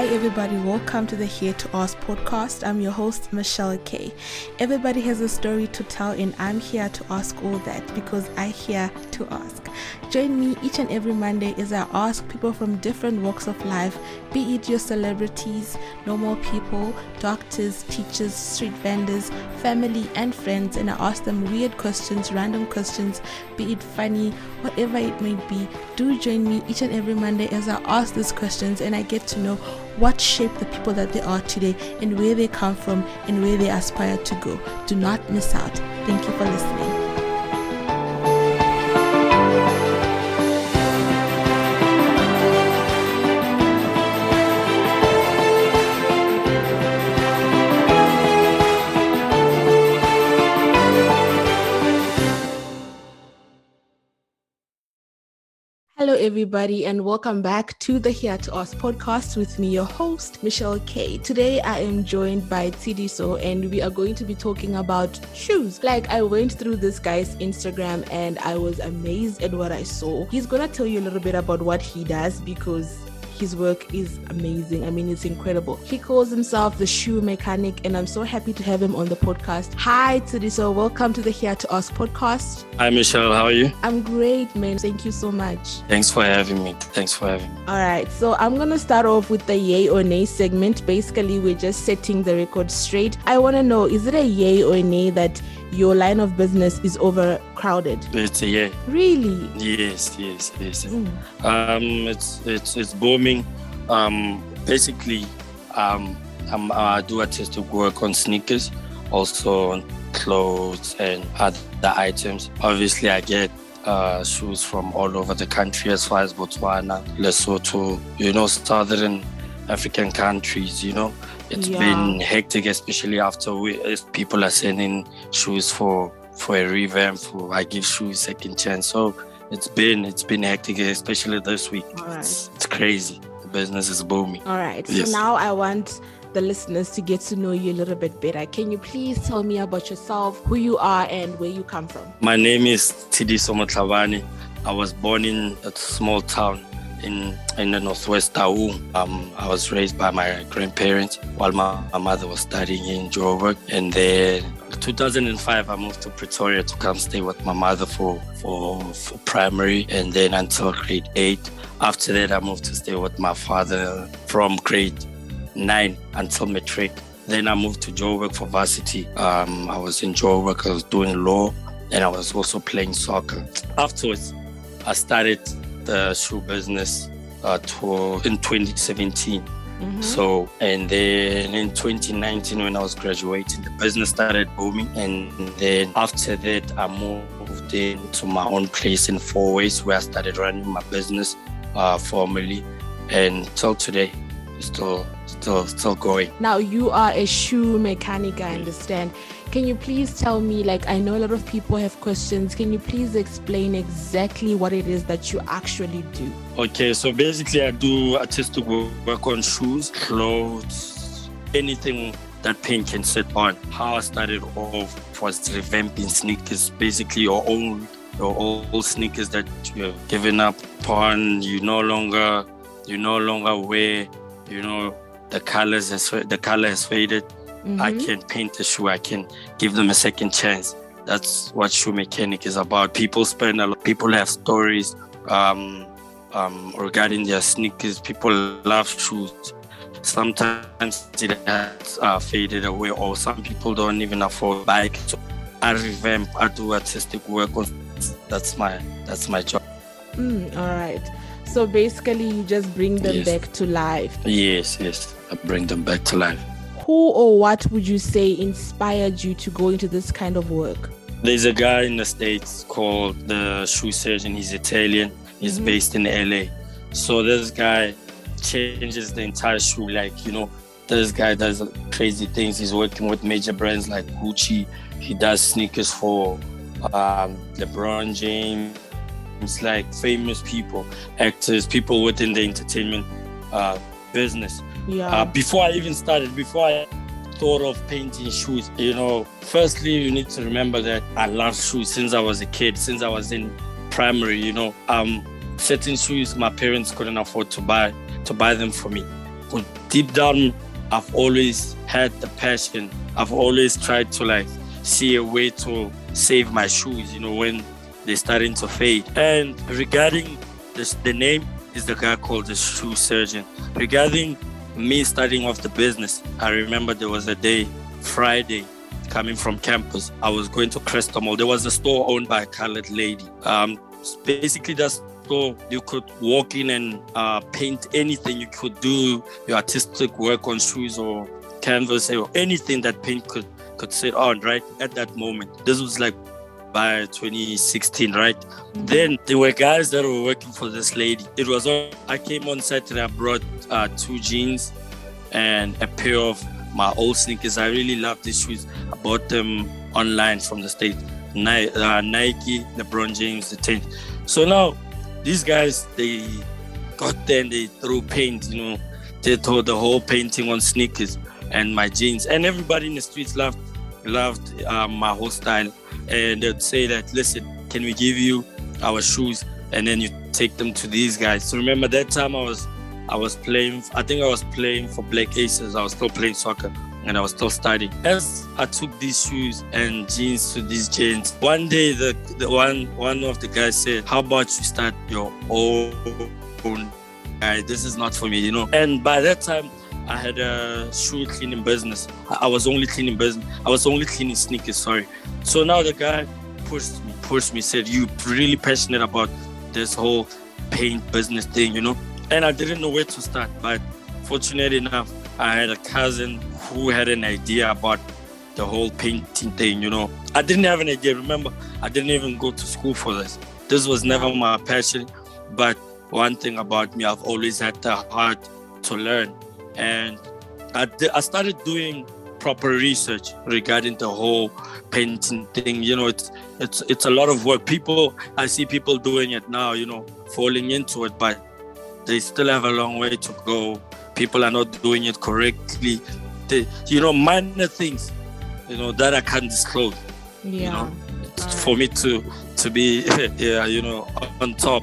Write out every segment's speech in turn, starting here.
Hi, everybody. Welcome to the Here to Ask podcast. I'm your host, Michelle Kay. Everybody has a story to tell, and I'm here to ask all that because I here to ask. Join me each and every Monday as I ask people from different walks of life, be it your celebrities, normal people, doctors, teachers, street vendors, family, and friends, and I ask them weird questions, random questions, be it funny, whatever it may be. Do join me each and every Monday as I ask these questions and I get to know what shaped the people that they are today and where they come from and where they aspire to go. Do not miss out. Thank you for listening. Hello, everybody, and welcome back to the Here to Ask podcast with me, your host, Michelle K. Today, I am joined by Tidiso, and we are going to be talking about shoes. Like, I went through this guy's Instagram and I was amazed at what I saw. He's gonna tell you a little bit about what he does because his work is amazing. I mean, it's incredible. He calls himself the shoe mechanic, and I'm so happy to have him on the podcast. Hi, Tidiso. Welcome to the Here to Ask podcast. Hi, Michelle. How are you? I'm great, man. Thank you so much. Thanks for having me. Thanks for having me. All right. So I'm going to start off with the yay or nay segment. Basically, we're just setting the record straight. I want to know is it a yay or a nay that your line of business is overcrowded? It's yeah. Really? Yes, yes, yes. Mm. Um, it's it's it's booming. Um, basically, um, I'm, I do artistic work on sneakers, also on clothes and other items. Obviously, I get uh, shoes from all over the country, as far as Botswana, Lesotho, you know, southern African countries, you know. It's yeah. been hectic, especially after we, if people are sending shoes for for a revamp. For I give shoes second chance. So it's been it's been hectic, especially this week. Right. It's, it's, crazy. The business is booming. All right. Yes. So now I want the listeners to get to know you a little bit better. Can you please tell me about yourself, who you are, and where you come from? My name is Tidiso Motlavani. I was born in a small town in in the northwest Taung. Um, I was raised by my grandparents while my, my mother was studying in Joburg, and then 2005 I moved to Pretoria to come stay with my mother for for, for primary, and then until grade eight. After that, I moved to stay with my father from grade nine until matric. Then I moved to Joburg for varsity. Um, I was in Joburg, I was doing law, and I was also playing soccer. Afterwards, I started the shoe business uh, to, in 2017. Mm-hmm. So, and then in 2019, when I was graduating, the business started booming. And then after that, I moved into my own place in Fourways, where I started running my business uh, formally. And till today, still, still, still going. Now, you are a shoe mechanic, I understand. Can you please tell me, like, I know a lot of people have questions. Can you please explain exactly what it is that you actually do? Okay, so basically, I do artistic work on shoes, clothes, anything that paint can sit on. How I started off was revamping sneakers, basically your own your old sneakers that you've given up on. You no longer you no longer wear. You know the colors has the color has faded Mm-hmm. I can paint a shoe. I can give them a second chance. That's what shoe mechanic is about. People spend a lot. People have stories um, um, regarding their sneakers. People love shoes. Sometimes it has uh, faded away, or some people don't even afford bike. So I revamp. I do artistic work. That's my that's my job. Mm, all right. So basically, you just bring them yes. back to life. Yes, yes. I bring them back to life who or what would you say inspired you to go into this kind of work? There's a guy in the States called the shoe surgeon. He's Italian. He's mm-hmm. based in LA. So this guy changes the entire shoe. Like, you know, this guy does crazy things. He's working with major brands like Gucci. He does sneakers for um, LeBron James. It's like famous people, actors, people within the entertainment uh, business. Yeah. Uh, before I even started, before I thought of painting shoes, you know, firstly, you need to remember that I love shoes since I was a kid, since I was in primary, you know. Um, certain shoes my parents couldn't afford to buy to buy them for me. But deep down, I've always had the passion. I've always tried to like see a way to save my shoes, you know, when they're starting to fade. And regarding this, the name is the guy called the shoe surgeon. Regarding me starting off the business, I remember there was a day, Friday, coming from campus. I was going to Crystal Mall. There was a store owned by a colored lady. Um, basically, that store you could walk in and uh, paint anything. You could do your artistic work on shoes or canvas or anything that paint could could sit on. Right at that moment, this was like by 2016, right? Then there were guys that were working for this lady. It was all, I came on Saturday, I brought uh, two jeans and a pair of my old sneakers. I really love these shoes. I bought them online from the state. Nike, uh, Nike LeBron James, the 10. So now these guys, they got there and they threw paint, you know, they threw the whole painting on sneakers and my jeans. And everybody in the streets loved loved um, my whole style. And they'd say that, listen, can we give you our shoes? And then you take them to these guys. So remember that time I was I was playing, I think I was playing for Black Aces. I was still playing soccer and I was still studying. As I took these shoes and jeans to these jeans, one day the, the one one of the guys said, How about you start your own guy? This is not for me, you know. And by that time I had a shoe cleaning business. I was only cleaning business. I was only cleaning sneakers, sorry. So now the guy pushed me, pushed me, said, You really passionate about this whole paint business thing, you know? and I didn't know where to start. But fortunately enough, I had a cousin who had an idea about the whole painting thing. You know, I didn't have an idea. Remember, I didn't even go to school for this. This was never my passion. But one thing about me, I've always had the heart to learn, and I, I started doing proper research regarding the whole painting thing. You know, it's it's it's a lot of work. People, I see people doing it now. You know, falling into it, but they still have a long way to go. People are not doing it correctly. They, you know, minor things, you know, that I can't disclose. Yeah. You know, for me to to be, yeah, you know, on top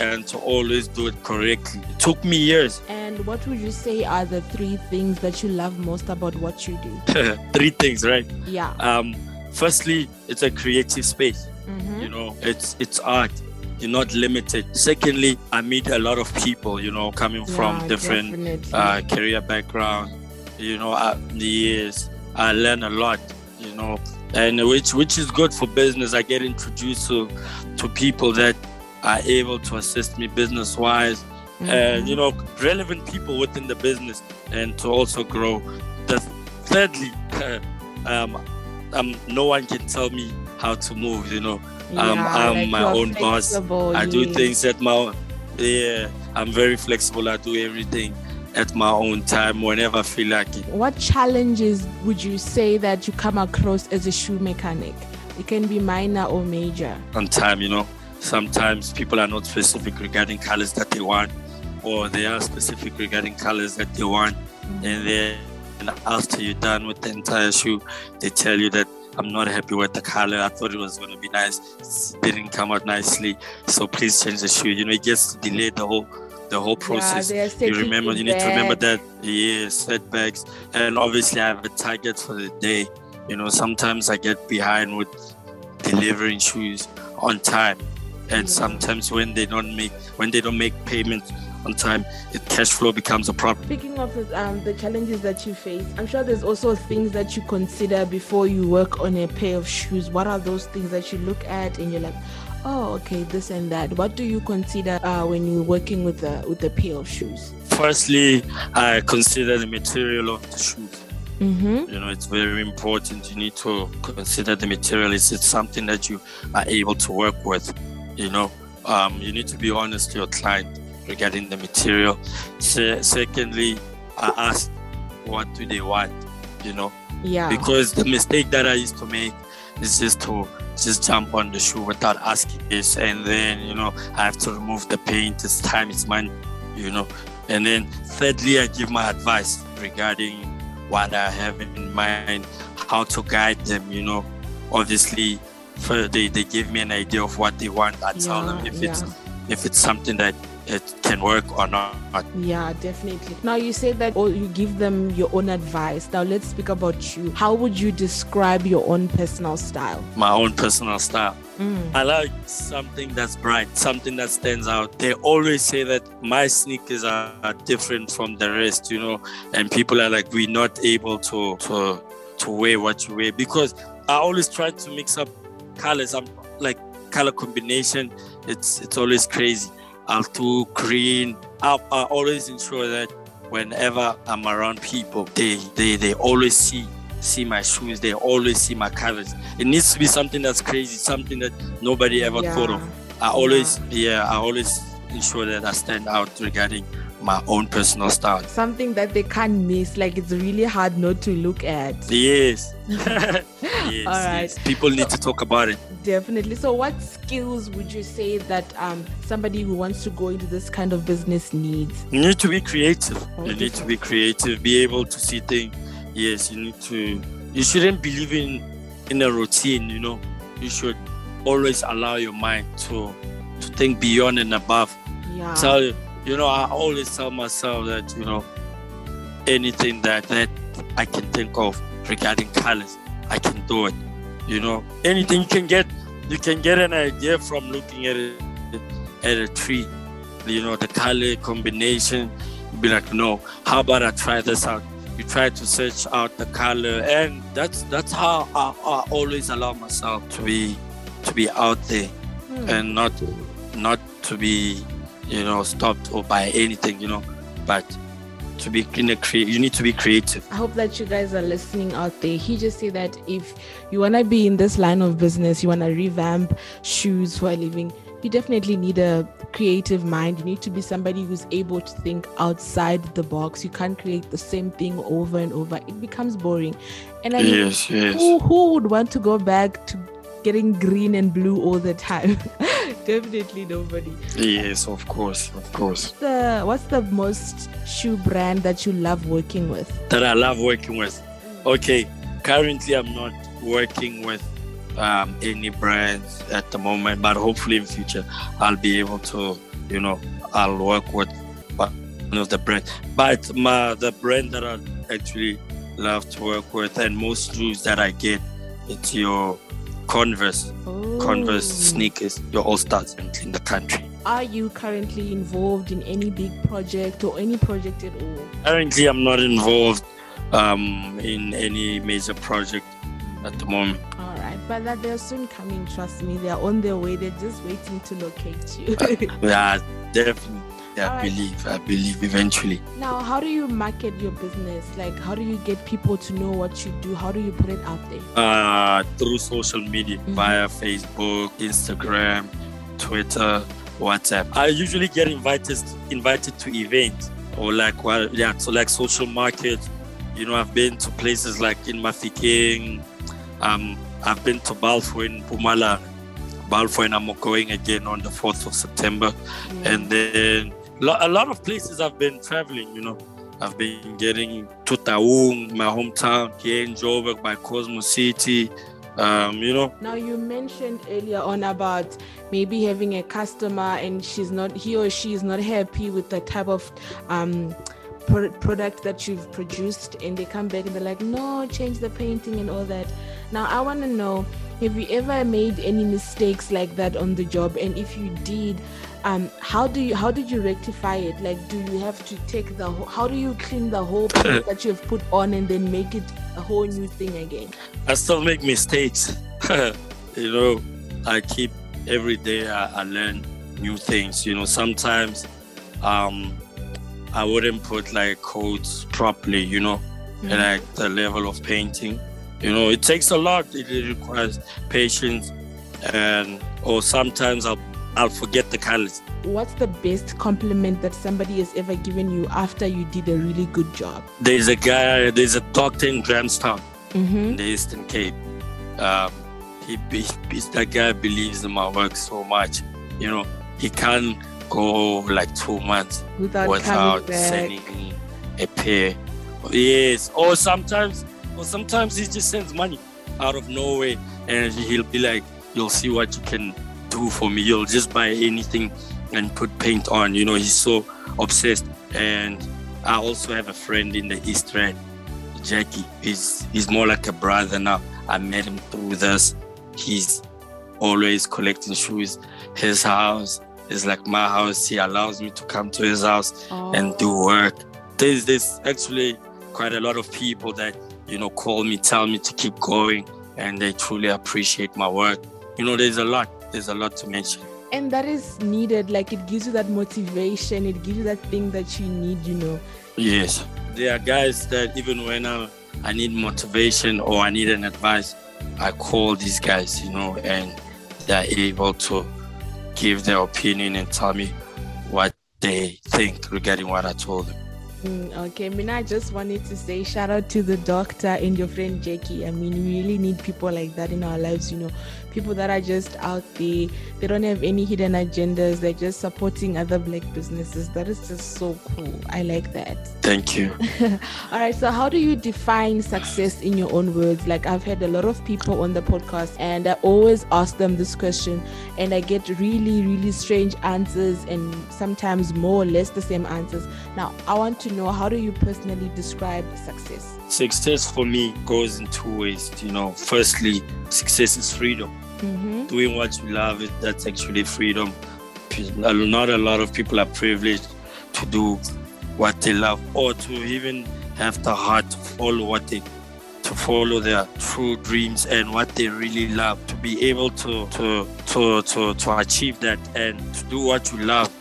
and to always do it correctly. It took me years. And what would you say are the three things that you love most about what you do? three things, right? Yeah. Um, firstly, it's a creative space. Mm-hmm. You know, it's it's art you're not limited. Secondly, I meet a lot of people, you know, coming yeah, from different uh, career background. You know, uh, the years I learn a lot, you know, and which which is good for business. I get introduced to to people that are able to assist me business wise, mm-hmm. and you know, relevant people within the business, and to also grow. The thirdly, um, um, no one can tell me how to move. You know, yeah, I'm, I'm like my own boss. I do things at my yeah. I'm very flexible. I do everything at my own time whenever I feel like it. What challenges would you say that you come across as a shoe mechanic? It can be minor or major. On time, you know. Sometimes people are not specific regarding colors that they want, or they are specific regarding colors that they want, mm-hmm. and then after you're done with the entire shoe, they tell you that I'm not happy with the color. I thought it was going to be nice. It didn't come out nicely. So please change the shoe. You know, it gets delayed the whole the whole process. Yeah, you remember, you need to remember that. Yeah, setbacks. And obviously, I have a target for the day. You know, sometimes I get behind with delivering shoes on time, and sometimes when they don't make when they don't make payments on time, it, cash flow becomes a problem. Speaking of um, the challenges that you face, I'm sure there's also things that you consider before you work on a pair of shoes. What are those things that you look at and you're like, oh, okay, this and that. What do you consider uh, when you're working with a with a pair of shoes? Firstly, I consider the material of the shoes. Mm-hmm. You know, it's very important. You need to consider the material. Is it something that you are able to work with? You know, um, you need to be honest to your client regarding the material. Se- secondly, I ask what do they want, you know? Yeah. Because the mistake that I used to make is just to just jump on the shoe without asking this, and then you know I have to remove the paint. It's time, it's money, you know. And then thirdly, I give my advice regarding what I have in mind, how to guide them, you know. Obviously, for they, they give me an idea of what they want. I tell yeah, them if yeah. it's if it's something that it can work or not. Yeah, definitely. Now you say that or you give them your own advice. Now let's speak about you. How would you describe your own personal style? My own personal style. Mm. I like something that's bright, something that stands out. They always say that my sneakers are, are different from the rest, you know, and people are like, we're not able to to to wear what you wear because I always try to mix up colors. I'm like color combination. It's it's always crazy. I'll do green. I, I always ensure that whenever I'm around people, they they they always see see my shoes. They always see my colors. It needs to be something that's crazy, something that nobody ever yeah. thought of. I always yeah. yeah, I always ensure that I stand out regarding my own personal style. Something that they can't miss. Like it's really hard not to look at. Yes. yes. All right. Yes. People need to talk about it. Definitely. So, what skills would you say that um, somebody who wants to go into this kind of business needs? You need to be creative. you need to be creative. Be able to see things. Yes. You need to. You shouldn't believe in in a routine. You know. You should always allow your mind to to think beyond and above. Yeah. Tell you know, I always tell myself that, you know, anything that, that I can think of regarding colors, I can do it. You know, anything you can get, you can get an idea from looking at it at a tree. You know, the color combination. Be like, no, how about I try this out? You try to search out the color, and that's that's how I, I always allow myself to be to be out there, hmm. and not not to be you know, stopped or by anything, you know. But to be in a cre- you need to be creative. I hope that you guys are listening out there. He just said that if you wanna be in this line of business, you wanna revamp shoes for a living, you definitely need a creative mind. You need to be somebody who's able to think outside the box. You can't create the same thing over and over. It becomes boring. And I mean, yes, yes. Who, who would want to go back to getting green and blue all the time? definitely nobody. Yes, of course, of course. The what's the most shoe brand that you love working with? That I love working with. Okay, currently I'm not working with um, any brands at the moment, but hopefully in future I'll be able to, you know, I'll work with one of the brands. But my the brand that I actually love to work with and most shoes that I get, it's your Converse, Ooh. Converse sneakers, your all stars in the country. Are you currently involved in any big project or any project at all? Currently, I'm not involved um, in any major project at the moment. All right, but that they're soon coming. Trust me, they're on their way. They're just waiting to locate you. uh, yeah, definitely. I right. believe. I believe eventually. Now, how do you market your business? Like, how do you get people to know what you do? How do you put it out there? Uh, through social media, mm-hmm. via Facebook, Instagram, Twitter, WhatsApp. I usually get invited invited to events or like well, yeah, so like social market. You know, I've been to places like in Mafikeng. Um, I've been to Balfour in Mpumalanga. Balfour and I'm going again on the 4th of September. Mm-hmm. And then a lot of places I've been traveling, you know. I've been getting to my hometown, here in Joburg by Cosmo City. Um, you know. Now you mentioned earlier on about maybe having a customer and she's not he or she is not happy with the type of um, product that you've produced and they come back and they're like no change the painting and all that now i want to know have you ever made any mistakes like that on the job and if you did um, how do you how did you rectify it? Like do you have to take the how do you clean the whole that you've put on and then make it a whole new thing again? I still make mistakes. You know i keep every day I, I, learn new things. You know sometimes um i wouldn't put like coats properly you know mm-hmm. like the level of painting. You know it takes a lot. It, it requires patience and or sometimes i'll I'll forget the colors. What's the best compliment that somebody has ever given you after you did a really good job? There's a guy, there's a doctor in Grahamstown, mm-hmm. in the Eastern Cape. Um, he, he, that guy believes in my work so much. You know, he can't go like two months without, without sending me a pair. Yes, or sometimes, or sometimes he just sends money out of nowhere, and he'll be like, "You'll see what you can for me. You'll just buy anything and put paint on. You know, he's so obsessed. And I also have a friend in the East Rand, Jackie. He's he's more like a brother now. I met him through this. He's always collecting shoes. His house is like my house. He allows me to come to his house oh. and do work. There's there's actually quite a lot of people that you know call me, tell me to keep going, and they truly appreciate my work. You know, there's a lot. There's a lot to mention. And that is needed like it gives you that motivation it gives you that thing that you need you know. Yes. There are guys that even when I, I need motivation or i need an advice i call these guys you know and they're able to give their opinion and tell me what they think regarding what i told them. Mm, okay, Mina, I just wanted to say shout out to the doctor and your friend Jackie. I mean, we really need people like that in our lives, you know, people that are just out there. They don't have any hidden agendas. They're just supporting other black businesses. That is just so cool. I like that. Thank you. All right. So, how do you define success in your own words? Like, I've had a lot of people on the podcast, and I always ask them this question, and I get really, really strange answers, and sometimes more or less the same answers. Now, I want to know how do you personally describe success? Success for me goes in two ways. You know, firstly, success is freedom. Mm-hmm. Doing what you love, that's actually freedom. Not a lot of people are privileged to do what they love or to even have the heart to follow what they to follow their true dreams and what they really love to be able to to to to, to achieve that and to do what you love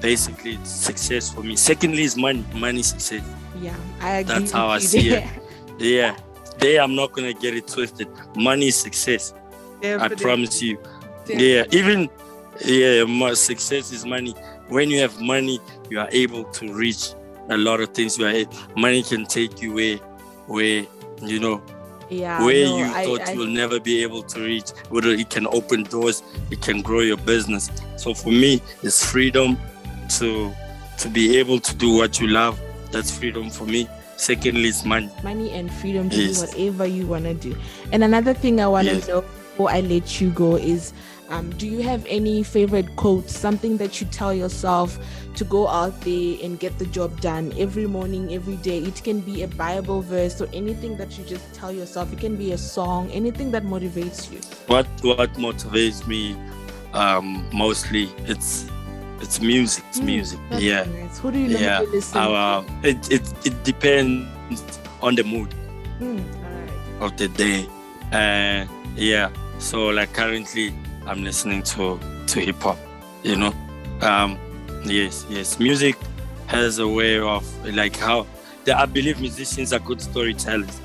basically it's success for me secondly is money money success yeah i agree that's how i see there. it yeah. There i'm not gonna get it twisted. Money is success. I promise you. Yeah even yeah my success is money. When you have money you are able to reach a lot of things where money can take you where where you know yeah, where no, you thought I, you will never be able to reach. Whether it can open doors it can grow your business. So for me it's freedom to to be able to do what you love that's freedom for me secondly is money money and freedom to yes. do whatever you want to do and another thing i want to yes. know before i let you go is um, do you have any favorite quotes, something that you tell yourself to go out there and get the job done every morning, every day? It can be a Bible verse or anything that you just tell yourself. It can be a song, anything that motivates you. What what motivates me um, mostly it's it's music. It's mm, music. Yeah. Nice. Who do you yeah. listen uh, to? It, it it depends on the mood mm, of the day. And uh, yeah. So like currently I'm listening to to hip hop. You know, um, yes, yes. Music has a way of like how the, I believe musicians are good storytellers.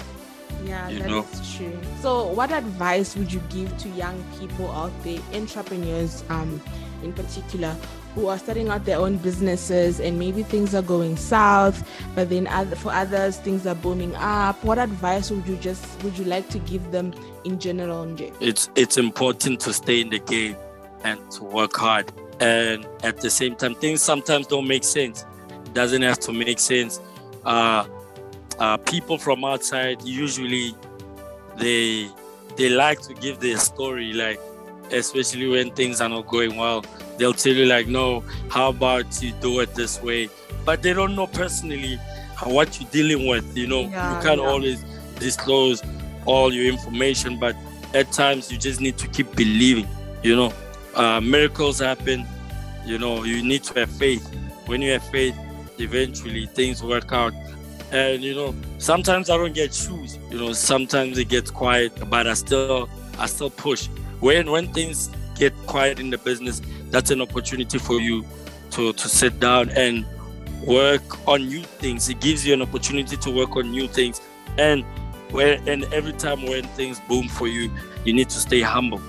Yeah, you know? true. So, what advice would you give to young people out there, entrepreneurs, um, in particular, who are starting out their own businesses and maybe things are going south, but then for others things are booming up? What advice would you just would you like to give them in general? It's it's important to stay in the game and to work hard. And at the same time, things sometimes don't make sense. It doesn't have to make sense. Uh, uh, people from outside usually they they like to give their story, like especially when things are not going well. They'll tell you like, no, how about you do it this way? But they don't know personally what you're dealing with. You know, yeah, you can't yeah. always disclose all your information, but at times you just need to keep believing. You know, uh, miracles happen. You know, you need to have faith. When you have faith, eventually things work out. And you know, sometimes I don't get shoes. You know, sometimes it gets quiet, but I still, I still push. When when things get quiet in the business, that's an opportunity for you to to sit down and work on new things. It gives you an opportunity to work on new things. And where and every time when things boom for you, you need to stay humble,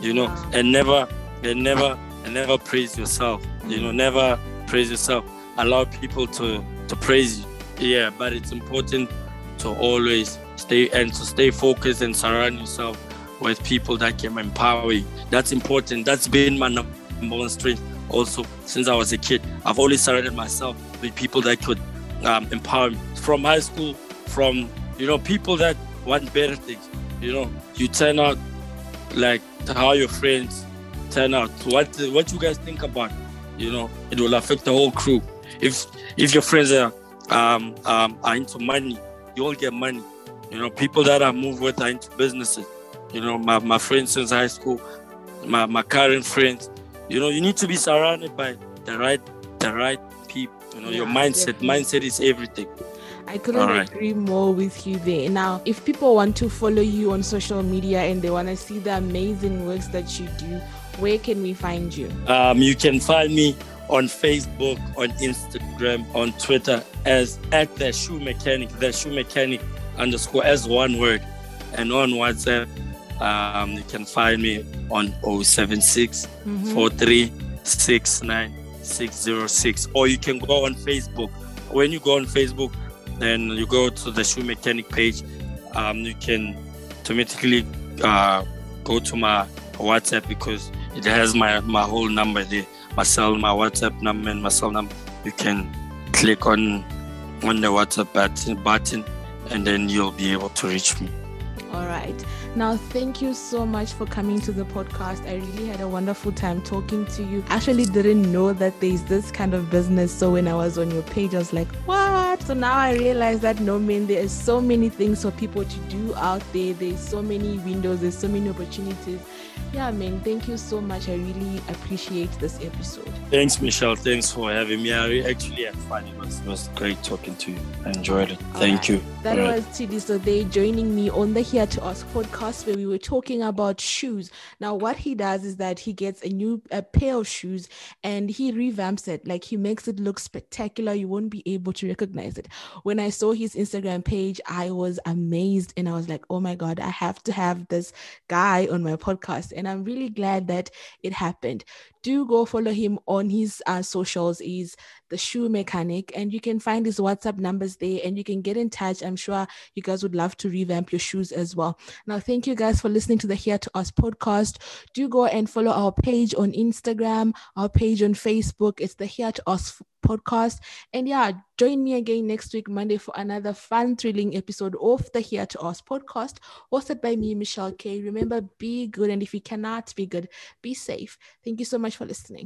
you know, and never and never and never praise yourself. You know, never praise yourself. Allow people to to praise you. Yeah, but it's important to always stay and to stay focused and surround yourself with people that can empower you. That's important. That's been my number one strength also since I was a kid. I've always surrounded myself with people that could um, empower me. From high school, from you know, people that want better things. You know, you turn out like how your friends turn out. What what you guys think about you know, it will affect the whole crew. If if your friends are um, um, are into money, you all get money. You know, people that I move with are into businesses. You know, my, my friends since high school, my, my current friends. You know, you need to be surrounded by the right the right people. You know, yeah, your mindset. Definitely. Mindset is everything. I couldn't right. agree more with you there. Now, if people want to follow you on social media and they want to see the amazing works that you do, where can we find you? Um, you can find me on Facebook, on Instagram, on Twitter as at the shoe mechanic, the shoe mechanic underscore as one word. And on WhatsApp, um, you can find me on 076 mm-hmm. or you can go on Facebook. When you go on Facebook, then you go to the shoe mechanic page. Um, you can automatically uh, go to my WhatsApp because it has my, my whole number there my cell, my WhatsApp number and my cell number. You can click on on the WhatsApp button, button and then you'll be able to reach me. All right. Now, thank you so much for coming to the podcast. I really had a wonderful time talking to you. Actually, didn't know that there's this kind of business. So when I was on your page, I was like, what? So now I realize that no man, there is so many things for people to do out there. There's so many windows. There's so many opportunities yeah, man, thank you so much. I really appreciate this episode. Thanks, Michelle. Thanks for having me. I actually had fun. It was, it was great talking to you. I enjoyed it. All thank right. you. That All was right. So they joining me on the Here to Ask podcast where we were talking about shoes. Now, what he does is that he gets a new a pair of shoes and he revamps it. Like he makes it look spectacular. You won't be able to recognize it. When I saw his Instagram page, I was amazed and I was like, oh my God, I have to have this guy on my podcast and I'm really glad that it happened. Do go follow him on his uh, socials. Is the shoe mechanic, and you can find his WhatsApp numbers there, and you can get in touch. I'm sure you guys would love to revamp your shoes as well. Now, thank you guys for listening to the Here to Ask podcast. Do go and follow our page on Instagram, our page on Facebook. It's the Here to Ask podcast. And yeah, join me again next week, Monday, for another fun, thrilling episode of the Here to Ask podcast, hosted by me, Michelle K. Remember, be good. And if you cannot be good, be safe. Thank you so much for listening.